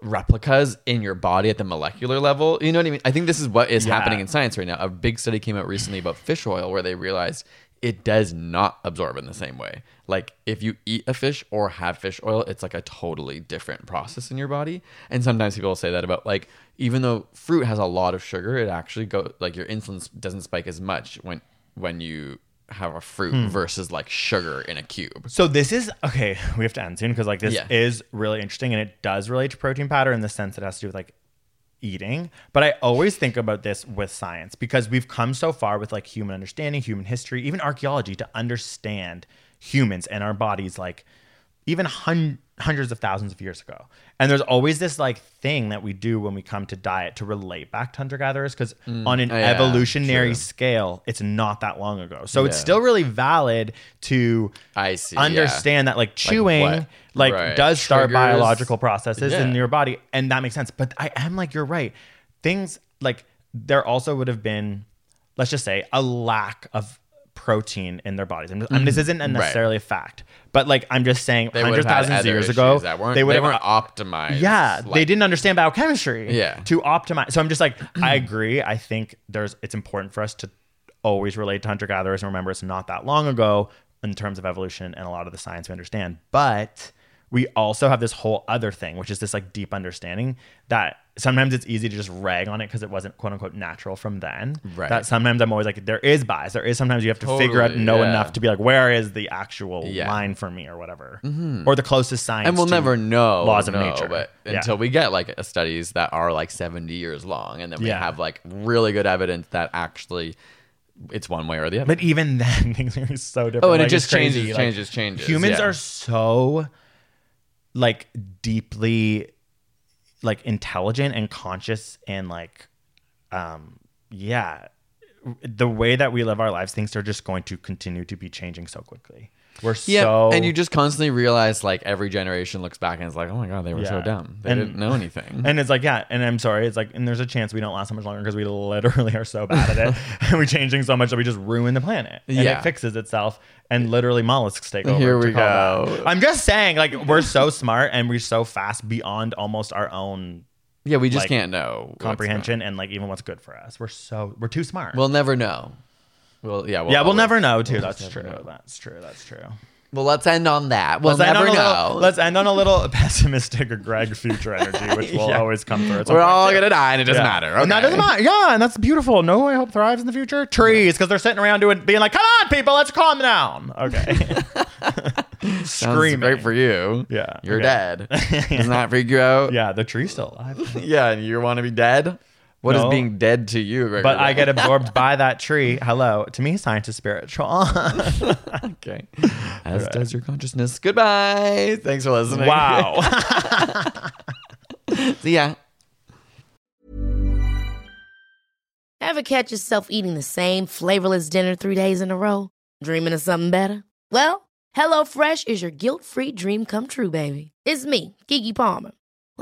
replicas in your body at the molecular level you know what i mean i think this is what is Yeah. happening in science right now a big study came out recently about fish oil where they realized it does not absorb in the same way like if you eat a fish or have fish oil it's like a totally different process in your body and sometimes people will say that about like even though fruit has a lot of sugar it actually go like your insulin doesn't spike as much when when you have a fruit Hmm. versus like sugar in a cube So this is okay. We have to end soon because like this Yeah. is really interesting and it does relate to protein powder in the sense it has to do with like eating. But I always think about this with science because we've come so far with like human understanding, human history, even archaeology to understand humans and our bodies like even hun- hundreds of thousands of years ago. And there's always this like thing that we do when we come to diet to relate back to hunter gatherers because mm. on an Oh, yeah, evolutionary true. scale, it's not that long ago. So it's still really valid to I see, yeah. understand that like chewing what- like, right. does start biological processes in your body and that makes sense but i am like you're right things like there also would have been let's just say a lack of protein in their bodies and, and this isn't Mm-hmm. Right. necessarily a fact but like i'm just saying they would hundreds have had thousands of years ago that weren't they they, weren't optimized yeah, they didn't understand biochemistry. Yeah. To optimize. So I'm just like, I agree. I think there's it's important for us to always relate to hunter gatherers and remember it's not that long ago in terms of evolution and a lot of the science we understand. But we also have this whole other thing, which is this like deep understanding that sometimes it's easy to just rag on it because it wasn't quote unquote natural from then. Right. That sometimes I'm always like, there is bias. There is sometimes you have to figure out, Totally, know yeah. enough to be like, where is the actual Yeah. Mm-hmm. line for me or whatever, or the closest science. and we'll never know laws of no, nature. but Yeah. until we get like studies that are like 70 years long and then we have like really good evidence that actually it's one way or the other But even then, things are so different. Oh, and it just changes, Like, changes, changes. Humans yeah. are so like deeply like intelligent and conscious and like um yeah the way that we live our lives things are just going to continue to be changing so quickly we're yeah, so and you just constantly realize like every generation looks back and it's like, oh my god, they were so Yeah. dumb. They And- didn't know anything. and it's like yeah and i'm sorry it's like and there's a chance we don't last so much longer because we literally are so bad at it and we're changing so much that we just ruin the planet and Yeah. it fixes itself and literally mollusks take over Here to we call go. that. i'm just saying like we're so smart and we're so fast beyond almost our own yeah, we just like, can't know what's comprehension and like even what's good for us we're so we're too smart We'll never know. Well, yeah, we'll yeah we'll always- never know too we'll that's true know. that's true that's true Well, let's end on that. We'll let's never know. little, let's end on a little pessimistic Greg future energy, which will Yeah. always come through. We're all too. gonna die, and it doesn't Yeah. matter. And that doesn't matter. Yeah, and that's beautiful. No, I hope thrives in the future. Trees, because they're sitting around doing, being like, "Come on, people, let's calm down." Okay. Sounds Screaming. great for you. Yeah, you're okay. dead. Doesn't that freak you out? yeah, the tree's still alive. Yeah, and you want to be dead? What is No. being dead to you, Gregory? But I get absorbed by that tree. Hello. To me, science is spiritual. okay. As does your consciousness. Goodbye. Thanks for listening. wow. See ya. Ever catch yourself eating the same flavorless dinner three days in a row? Dreaming of something better? Well, HelloFresh is your guilt-free dream come true, baby. It's me, Keke Palmer.